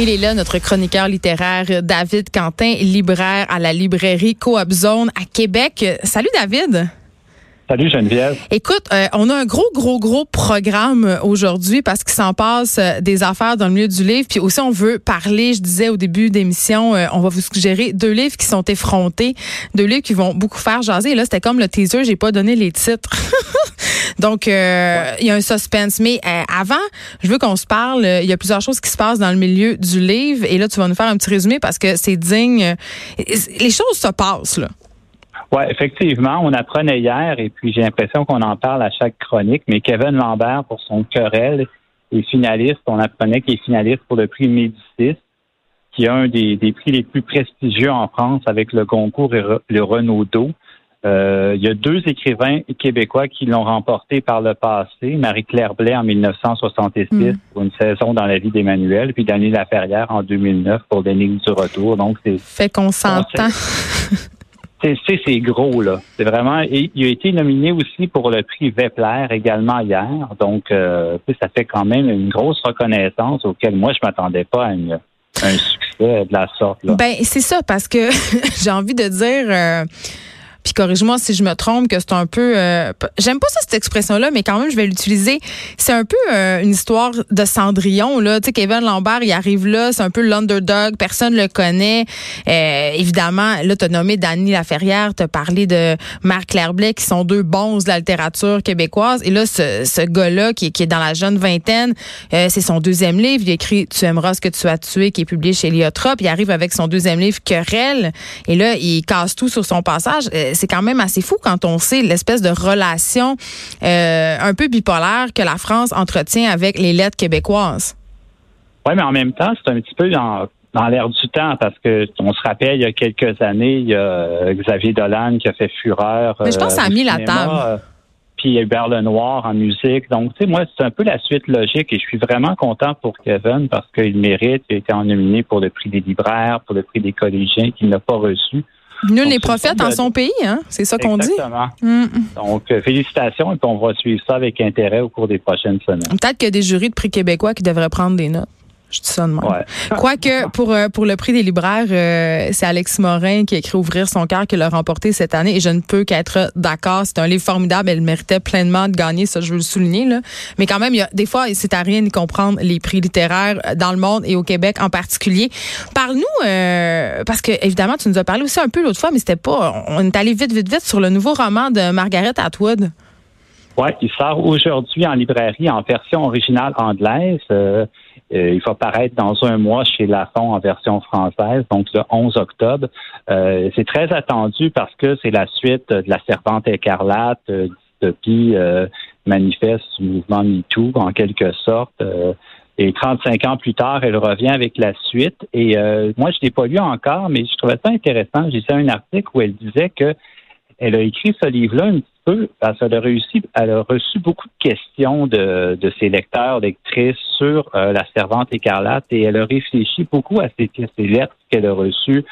Il est là, notre chroniqueur littéraire David Quentin, libraire à la librairie Coop Zone à Québec. Salut David. Salut Geneviève. Écoute, euh, on a un gros, gros, gros programme aujourd'hui parce qu'il s'en passe euh, des affaires dans le milieu du livre. Puis aussi, on veut parler, je disais au début d'émission, euh, on va vous suggérer deux livres qui sont effrontés, deux livres qui vont beaucoup faire jaser. Et là, c'était comme le teaser, j'ai pas donné les titres. Donc, il y a un suspense. Mais avant, je veux qu'on se parle. Il y a plusieurs choses qui se passent dans le milieu du livre. Et là, tu vas nous faire un petit résumé parce que c'est digne. Les choses se passent, là. Oui, effectivement, on apprenait hier, et puis j'ai l'impression qu'on en parle à chaque chronique, mais Kevin Lambert, pour son querelle, est finaliste. On apprenait qu'il est finaliste pour le prix Médicis, qui est un des, prix les plus prestigieux en France avec le concours et le Renaudot. Euh, il y a deux écrivains québécois qui l'ont remporté par le passé. Marie-Claire Blais en 1966 mm. pour une saison dans la vie d'Emmanuel, puis Daniel Laferrière en 2009 pour l'énigme du retour. Donc c'est fait qu'on s'entend. c'est gros là. C'est vraiment. il a été nominé aussi pour le prix Vepler également hier. Donc, euh, ça fait quand même une grosse reconnaissance auquel moi je m'attendais pas à un succès de la sorte. Là. Ben c'est ça parce que j'ai envie de dire. Euh, puis corrige-moi si je me trompe, que c'est un peu, euh, j'aime pas ça cette expression-là, mais quand même je vais l'utiliser. C'est un peu euh, une histoire de Cendrillon là. Tu sais, Kevin Lambert, il arrive là, c'est un peu l'underdog, personne le connaît. Euh, évidemment, là t'as nommé Dany Laferrière, t'as parlé de Marc Claire Blais, qui sont deux bons de la littérature québécoise. Et là, ce, ce gars-là qui, qui, est dans la jeune vingtaine, c'est son deuxième livre. Il écrit Tu aimeras ce que tu as tué, qui est publié chez Liotrop. Il arrive avec son deuxième livre Querelle, et là il casse tout sur son passage c'est quand même assez fou quand on sait l'espèce de relation euh, un peu bipolaire que la France entretient avec les lettres québécoises. Oui, mais en même temps, c'est un petit peu dans, l'air du temps parce que on se rappelle il y a quelques années, il y a Xavier Dolan qui a fait fureur. Mais je pense que ça a euh, mis la table. Euh, puis il y a Hubert Lenoir en musique. Donc, tu sais, moi, c'est un peu la suite logique et je suis vraiment content pour Kevin parce qu'il mérite. Il a été nominé pour le prix des libraires, pour le prix des collégiens qu'il n'a pas reçu. Nul n'est prophète en son pays, hein? C'est ça qu'on dit. Exactement. Mm. Donc, euh, félicitations et puis on va suivre ça avec intérêt au cours des prochaines semaines. Peut-être qu'il y a des jurys de prix québécois qui devraient prendre des notes. Je dis ça de même. Quoique, pour, euh, pour le prix des libraires, euh, c'est Alex Morin qui a écrit Ouvrir son cœur qui l'a remporté cette année et je ne peux qu'être d'accord. C'est un livre formidable. Elle méritait pleinement de gagner, ça, je veux le souligner. Là. Mais quand même, il y a, des fois, c'est à rien de comprendre les prix littéraires dans le monde et au Québec en particulier. Parle-nous, euh, parce que évidemment, tu nous as parlé aussi un peu l'autre fois, mais c'était pas. On est allé vite, vite, vite sur le nouveau roman de Margaret Atwood. Oui, il sort aujourd'hui en librairie en version originale anglaise. Euh, euh, il va paraître dans un mois chez Lafon en version française, donc le 11 octobre. Euh, c'est très attendu parce que c'est la suite de La Servante écarlate, euh, dystopie manifeste du mouvement MeToo en quelque sorte. et 35 ans plus tard, elle revient avec la suite. Et moi, je l'ai pas lu encore, mais je trouvais ça intéressant. J'ai lu un article où elle disait que elle a écrit ce livre-là un petit peu parce qu'elle a réussi, elle a reçu beaucoup de questions de, de ses lecteurs, lectrices sur euh, la servante écarlate et elle a réfléchi beaucoup à ces, lettres qu'elle a reçues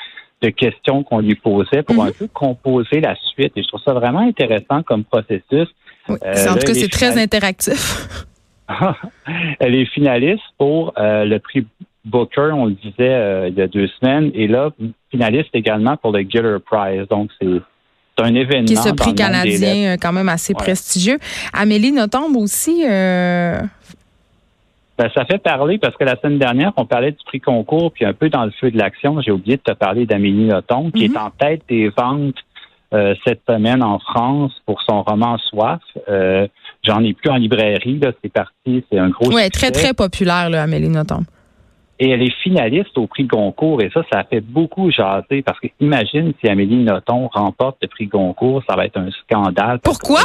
de questions qu'on lui posait pour un mhm. peu composer la suite. Et je trouve ça vraiment intéressant comme processus. en tout cas, c'est très interactif. elle est finaliste pour euh, le prix Booker, on le disait euh, il y a deux semaines, et là, finaliste également pour le Giller Prize. Donc, c'est c'est un événement. Qui est ce prix canadien euh, quand même assez prestigieux. Amélie Nothomb aussi. Euh... Ben, ça fait parler parce que la semaine dernière, on parlait du prix concours, puis un peu dans le feu de l'action, j'ai oublié de te parler d'Amélie Nothomb, qui est mhm. en tête des ventes euh, cette semaine en France pour son roman Soif. Euh, j'en ai plus en librairie, là, c'est parti, c'est un gros. Oui, très, très populaire, là, Amélie Nothomb. Et elle est finaliste au prix Goncourt. Et ça, ça fait beaucoup jaser parce que imagine si Amélie Nothomb remporte le prix Goncourt, ça va être un scandale. Pourquoi?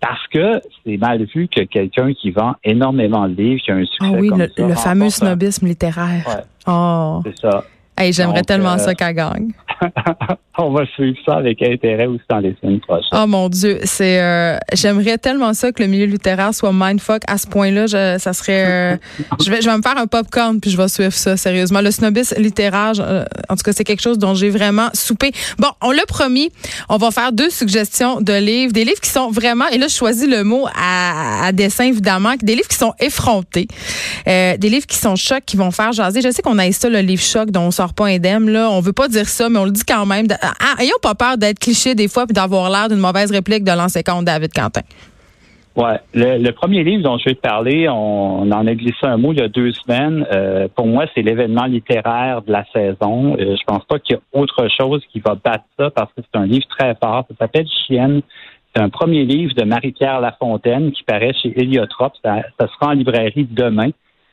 parce que c'est mal vu que quelqu'un qui vend énormément de livres, qui a un succès Ah oui, comme le, ça, le fameux snobisme littéraire. Ouais. Oh. C'est ça. Hey, j'aimerais tellement euh, ça qu'elle gagne. On va suivre ça avec intérêt aussi dans les semaines prochaines. Oh mon Dieu, c'est euh, j'aimerais tellement ça que le milieu littéraire soit mindfuck à ce point-là. Je, ça serait, euh, je vais, je vais me faire un popcorn puis je vais suivre ça sérieusement. Le snobisme littéraire, euh, en tout cas, c'est quelque chose dont j'ai vraiment soupé. Bon, on l'a promis, on va faire deux suggestions de livres, des livres qui sont vraiment, et là je choisis le mot à, à dessin évidemment, des livres qui sont effrontés, euh, des livres qui sont chocs, qui vont faire jaser. Je sais qu'on a ça le livre choc dont on sort pas indemne là. On veut pas dire ça, mais on le dit quand même. Ah, ayons pas peur d'être cliché des fois puis d'avoir l'air d'une mauvaise réplique de l'ancien compte David Quentin. Ouais. Le, premier livre dont je vais te parler, on, on en a glissé un mot il y a deux semaines. Euh, pour moi, c'est l'événement littéraire de la saison. Euh, je pense pas qu'il y a autre chose qui va battre ça parce que c'est un livre très fort. Ça s'appelle Chienne. C'est un premier livre de Marie-Pierre Lafontaine qui paraît chez Héliotrope. Ça, ça sera en librairie demain,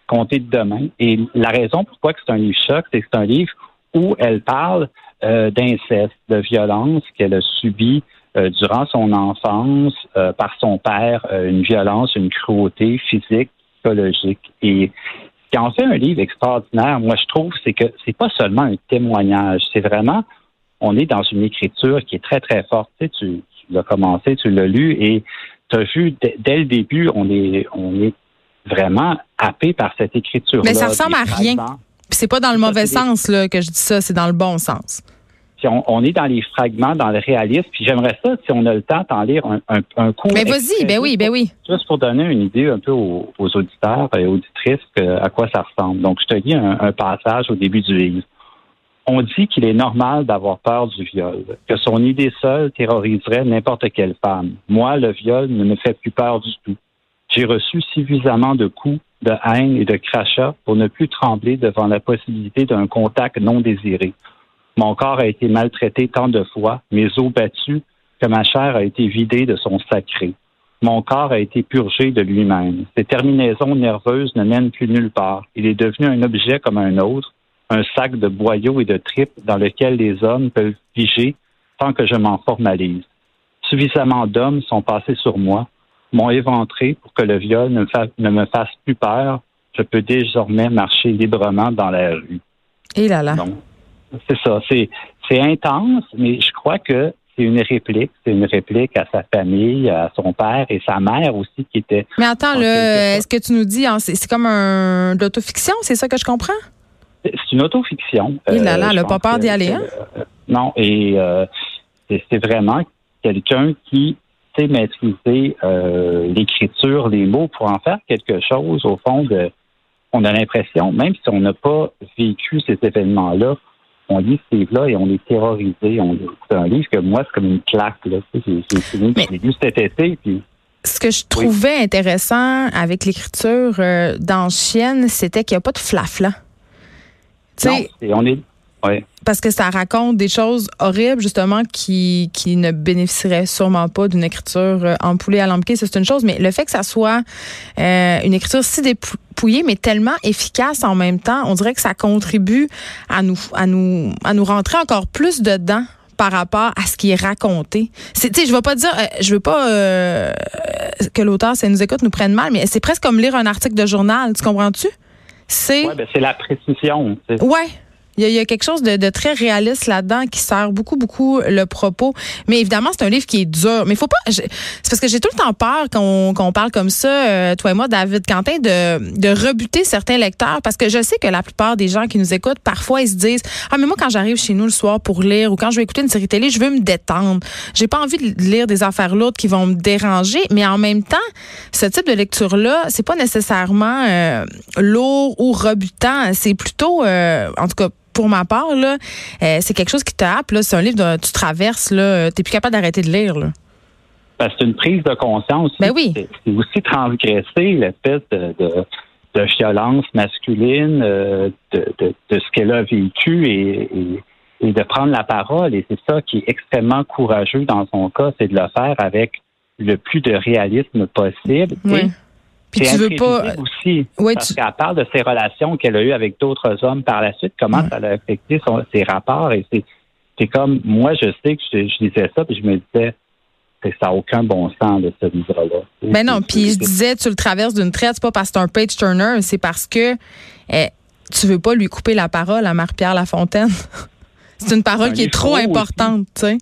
compté de demain. Et la raison pourquoi c'est un livre choc, c'est que c'est un livre où elle parle euh, d'inceste, de violence qu'elle a subi euh, durant son enfance euh, par son père, euh, une violence, une cruauté physique, psychologique. Et ce qui en fait un livre extraordinaire, moi je trouve, c'est que c'est pas seulement un témoignage, c'est vraiment, on est dans une écriture qui est très très forte. Tu, sais, tu, tu l'as commencé, tu l'as lu et tu as vu dès, le début, on est, on est vraiment happé par cette écriture. Mais ça ressemble à rien. C'est pas dans le mauvais sens là, que je dis ça, c'est dans le bon sens. Puis on, on est dans les fragments, dans le réalisme. Puis j'aimerais ça, si on a le temps, d'en lire un, un, un court. Mais vas-y, ben oui, ben oui. Juste pour donner une idée un peu aux, aux auditeurs et auditrices à quoi ça ressemble. Donc, je te lis un, un passage au début du livre. On dit qu'il est normal d'avoir peur du viol, que son idée seule terroriserait n'importe quelle femme. Moi, le viol ne me fait plus peur du tout. J'ai reçu suffisamment de coups, de haine et de crachats pour ne plus trembler devant la possibilité d'un contact non désiré. Mon corps a été maltraité tant de fois, mes os battus, que ma chair a été vidée de son sacré. Mon corps a été purgé de lui-même. Ses terminaisons nerveuses ne mènent plus nulle part. Il est devenu un objet comme un autre, un sac de boyaux et de tripes dans lequel les hommes peuvent figer sans que je m'en formalise. Suffisamment d'hommes sont passés sur moi, m'ont éventré pour que le viol ne me, fa- ne me fasse plus peur. Je peux désormais marcher librement dans la rue. Et là là. C'est ça. C'est, c'est intense, mais je crois que c'est une réplique. C'est une réplique à sa famille, à son père et sa mère aussi qui était. Mais attends, quelque est-ce que tu nous dis, hein, c'est c'est comme un d'autofiction, c'est ça que je comprends? C'est une autofiction. Et là là, elle a je pas peur d'y aller, hein? euh, non, et euh, c'est, c'est vraiment quelqu'un qui sait maîtriser euh, l'écriture, les mots pour en faire quelque chose au fond de. On a l'impression, même si on n'a pas vécu ces événements-là, on lit ce livre-là et on est terrorisé. On, c'est un livre que moi, c'est comme une claque. Là, j'ai, lu cet été, puis Ce que je trouvais intéressant avec l'écriture euh, dans Chienne, c'était qu'il n'y a pas de flafla. Non, on est. Parce que ça raconte des choses horribles, justement, qui, qui ne bénéficieraient sûrement pas d'une écriture euh, empoulée, alambiquée, ça, c'est une chose. Mais le fait que ça soit euh, une écriture si dépouillée, mais tellement efficace en même temps, on dirait que ça contribue à nous, à nous, à nous rentrer encore plus dedans par rapport à ce qui est raconté. C'est, tu sais, je vais pas dire, euh, je veux pas euh, que l'auteur, ça nous écoute, nous prenne mal, mais c'est presque comme lire un article de journal, tu comprends-tu? C'est, Ouais, ben, c'est la précision. tu sais. Ouais. Il y, a, quelque chose de, très réaliste là-dedans qui sert beaucoup, beaucoup le propos. Mais évidemment, c'est un livre qui est dur. Mais faut pas. C'est parce que j'ai tout le temps peur qu'on qu'on parle comme ça, euh, toi et moi, David Quentin, de, de rebuter certains lecteurs. Parce que je sais que la plupart des gens qui nous écoutent, parfois, ils se disent Ah, mais moi, quand j'arrive chez nous le soir pour lire ou quand je vais écouter une série télé, je veux me détendre. J'ai pas envie de lire des affaires lourdes qui vont me déranger. Mais en même temps, ce type de lecture-là, c'est pas nécessairement euh, lourd ou rebutant. C'est plutôt, euh, en tout cas, pour ma part, là, euh, c'est quelque chose qui te happe. là. C'est un livre que tu traverses. là. T'es plus capable d'arrêter de lire. Là. Ben, c'est une prise de conscience. Ben oui. C'est aussi transgresser l'espèce de, de, de violence masculine, euh, de, de, de ce qu'elle a vécu et, et, et de prendre la parole. Et c'est ça qui est extrêmement courageux dans son cas, c'est de le faire avec le plus de réalisme possible. Oui. Et Puis tu veux pas. imprévisible aussi. Parce tu- qu'elle parle de ses relations qu'elle a eues avec d'autres hommes par la suite, comment Ouais. ça a affecté son- ses rapports? Et c'est, c'est comme, moi, je sais que je, je lisais ça, puis je me disais, ça n'a aucun bon sens de ce livre-là. Ben non, puis je disais, tu le traverses d'une traite, c'est pas parce que c'est un page turner, c'est parce que eh, tu veux pas lui couper la parole à Marie-Pierre Lafontaine. c'est une parole qui est trop importante, tu sais.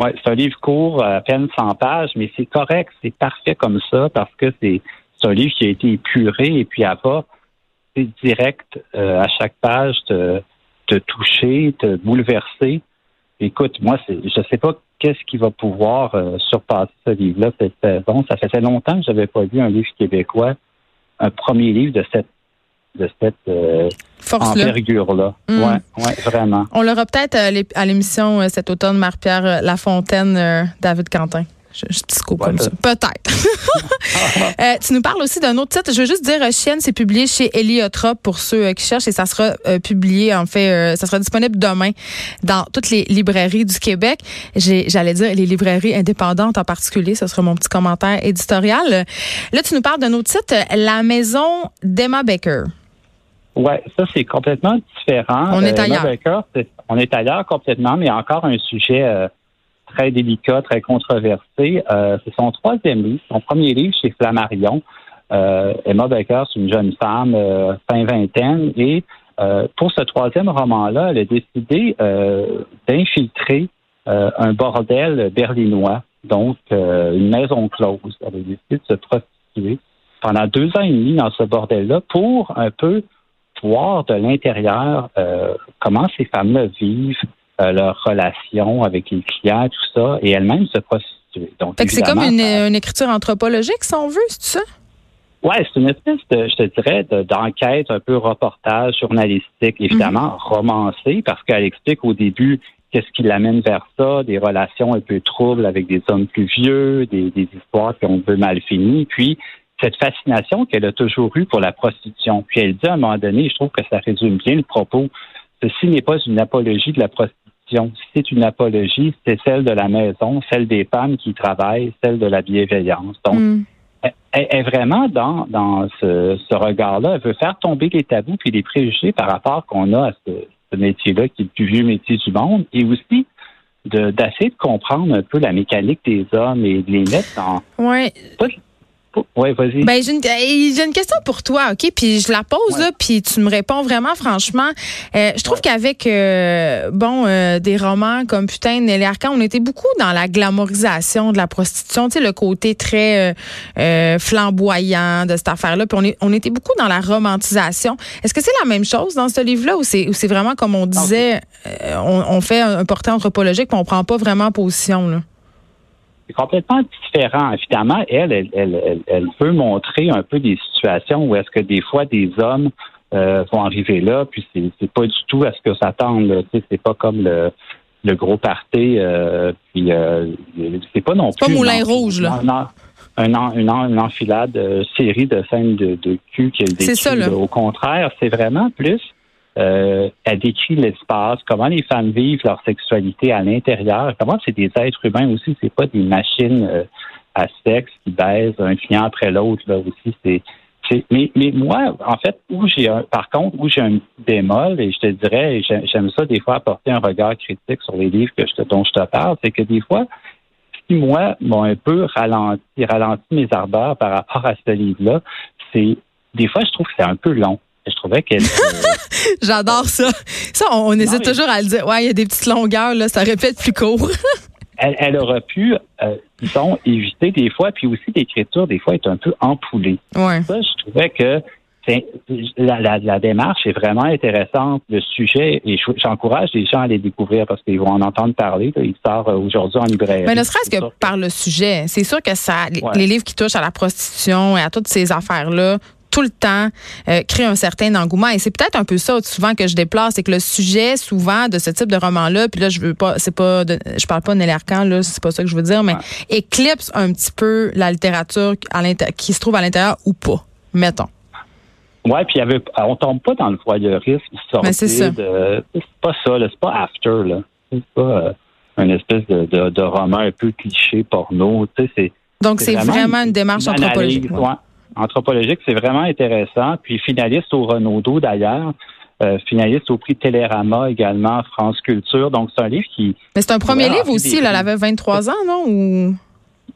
Oui, c'est un livre court, à peine 100 pages, mais c'est correct, c'est parfait comme ça parce que c'est un livre qui a été épuré et puis à pas direct euh, à chaque page te, te toucher, te bouleverser. Écoute, moi, je sais pas qu'est-ce qui va pouvoir euh, surpasser ce livre-là cette saison. Ça faisait longtemps que j'avais pas lu un livre québécois, un premier livre de cette de cette euh, envergure-là. Mm. Ouais, ouais, vraiment. On l'aura peut-être à l'émission cet automne, Marie-Pierre Lafontaine, David Quentin. Je, je comme ça. Peut-être. Euh, tu nous parles aussi d'un autre titre. Je veux juste dire, Chienne, c'est publié chez Eliotrop pour ceux euh, qui cherchent et ça sera euh, publié, en fait, ça sera disponible demain dans toutes les librairies du Québec. J'allais dire les librairies indépendantes en particulier. Ce sera mon petit commentaire éditorial. Là, tu nous parles d'un autre titre, La maison d'Emma Baker. Oui, ça, c'est complètement différent. On est ailleurs. on est ailleurs complètement, mais encore un sujet très délicat, très controversé. Euh, c'est son troisième livre, son premier livre chez Flammarion. Euh, Emma Baker, c'est une jeune femme, euh, fin vingtaine, et euh, pour ce troisième roman-là, elle a décidé d'infiltrer un bordel berlinois, donc une maison close. Elle a décidé de se prostituer pendant deux ans et demi dans ce bordel-là pour un peu voir de l'intérieur comment ces femmes-là vivent, euh, leur relation avec les clients, tout ça, et elle-même se prostituer. Donc, c'est comme une, écriture anthropologique, si on veut, c'est ça? Oui, c'est une espèce de, je te dirais, d'enquête, un peu reportage journalistique, évidemment mhm. romancée, parce qu'elle explique au début qu'est-ce qui l'amène vers ça, des relations un peu troubles avec des hommes plus vieux, des, des histoires qui ont un peu mal fini, puis cette fascination qu'elle a toujours eue pour la prostitution. Puis elle dit à un moment donné, je trouve que ça résume bien le propos, ceci n'est pas une apologie de la si c'est une apologie, c'est celle de la maison, celle des femmes qui travaillent, celle de la bienveillance. Donc, mm. elle, est vraiment dans, dans ce, regard-là. Elle veut faire tomber les tabous puis les préjugés par rapport qu'on a à ce, métier-là, qui est le plus vieux métier du monde, et aussi d'essayer de, comprendre un peu la mécanique des hommes et de les mettre dans ouais. Oui, vas-y. Ben, j'ai une, question pour toi, OK? Puis je la pose, là, puis tu me réponds vraiment franchement. Euh, je trouve qu'avec, euh, bon, euh, des romans comme Putain, Nelly Arcan, on était beaucoup dans la glamorisation de la prostitution, tu sais, le côté très flamboyant de cette affaire-là. Puis on, on était beaucoup dans la romantisation. Est-ce que c'est la même chose dans ce livre-là ou c'est vraiment, comme on disait, on, on, fait un portrait anthropologique puis on prend pas vraiment position, là? C'est complètement différent. Évidemment, elle, elle, elle, elle, veut montrer un peu des situations où est-ce que des fois des hommes euh, vont arriver là, puis c'est, c'est pas du tout à ce que s'attendent. C'est pas comme le, le gros party, euh, puis euh, c'est pas non plus. Pas Moulin Rouge, là. Un, une, une, enfilade euh, série de scènes de, de cul. C'est ça, là. Au contraire, c'est vraiment plus euh, elle décrit l'espace, comment les femmes vivent leur sexualité à l'intérieur, comment c'est des êtres humains aussi, c'est pas des machines euh, à sexe qui baisent un client après l'autre là aussi. C'est, mais, mais moi, en fait, où j'ai un, par contre, où j'ai un bémol, et je te dirais, j'aime ça des fois apporter un regard critique sur les livres que je dont je te parle, c'est que des fois, qui, moi, m'ont un peu ralenti, ralenti mes ardeurs par rapport à ce livre-là, c'est des fois, je trouve que c'est un peu long je trouvais qu'elle. J'adore ça. Ça, on, hésite toujours à le dire. Ouais, il y a des petites longueurs, là, ça répète plus court. elle, elle, aurait pu, euh, disons, éviter des fois, puis aussi l'écriture, des fois, est un peu empoulée. Ouais. Ça, je trouvais que la, la, démarche est vraiment intéressante. Le sujet, et j'encourage les gens à les découvrir parce qu'ils vont en entendre parler. Il sort euh, aujourd'hui en librairie. Mais ne serait-ce que par le sujet. C'est sûr que ça, les livres qui touchent à la prostitution et à toutes ces affaires-là tout le temps euh, crée un certain engouement et c'est peut-être un peu ça souvent que je déplace c'est que le sujet souvent de ce type de roman là puis là je veux pas c'est pas je parle pas de Nelly Arcan là c'est pas ça que je veux dire mais éclipse un petit peu la littérature à qui se trouve à l'intérieur ou pas mettons Ouais, puis il y avait, on tombe pas dans le voyeurisme. Mais c'est ça. C'est pas ça, c'est pas after là. C'est pas euh, un espèce de, de, roman un peu cliché porno. Tu sais, c'est. Donc c'est vraiment, une démarche anthropologique anthropologique, c'est vraiment intéressant. Puis finaliste au Renaudot d'ailleurs. finaliste au prix Télérama également, France Culture. Donc, c'est un livre qui... Mais c'est un premier livre aussi, elle avait 23 ans, non? Ou...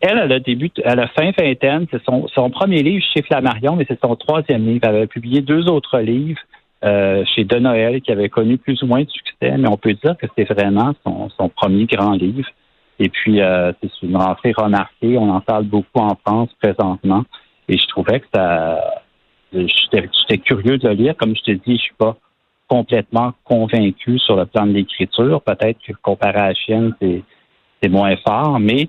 Elle, elle a début, elle a fin vingtaine. C'est son, son premier livre chez Flammarion, mais c'est son troisième livre. Elle avait publié deux autres livres euh, chez De Noël qui avaient connu plus ou moins de succès, mais on peut dire que c'est vraiment son, son, premier grand livre. Et puis, euh, c'est une rentrée remarquée. On en parle beaucoup en France présentement. Et je trouvais que ça... J'étais curieux de le lire. Comme je te dis, je suis pas complètement convaincu sur le plan de l'écriture. Peut-être que comparé à la chienne, c'est moins fort, mais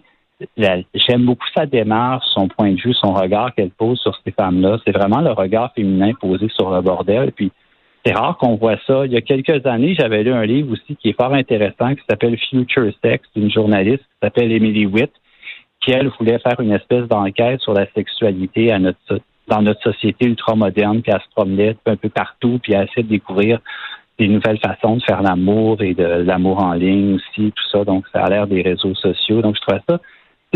j'aime beaucoup sa démarche, son point de vue, son regard qu'elle pose sur ces femmes-là. C'est vraiment le regard féminin posé sur le bordel. Puis c'est rare qu'on voit ça. Il y a quelques années, j'avais lu un livre aussi qui est fort intéressant qui s'appelle Future Sex d'une journaliste qui s'appelle Emily Witt, qui elle voulait faire une espèce d'enquête sur la sexualité à notre, dans notre société ultra-moderne, puis elle se promenait un peu partout, puis elle essaie de découvrir des nouvelles façons de faire l'amour et de l'amour en ligne aussi, tout ça. Donc, ça a l'air des réseaux sociaux. Donc, je trouve ça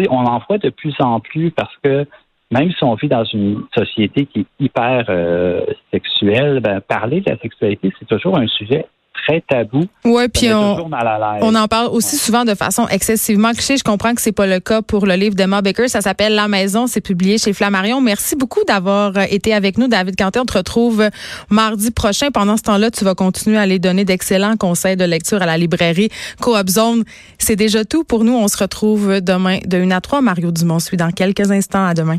on en voit de plus en plus parce que même si on vit dans une société qui est hyper euh, sexuelle, ben, parler de la sexualité, c'est toujours un sujet très tabou. Oui, puis on, on en parle aussi souvent de façon excessivement cliché. Je comprends que c'est pas le cas pour le livre d'Emma Baker. Ça s'appelle La Maison. C'est publié chez Flammarion. Merci beaucoup d'avoir euh, été avec nous, David Canté. On te retrouve euh, mardi prochain. Pendant ce temps-là, tu vas continuer à aller donner d'excellents conseils de lecture à la librairie Coop Zone. C'est déjà tout pour nous. On se retrouve demain de 1 à 3. Mario Dumont suit dans quelques instants. À demain.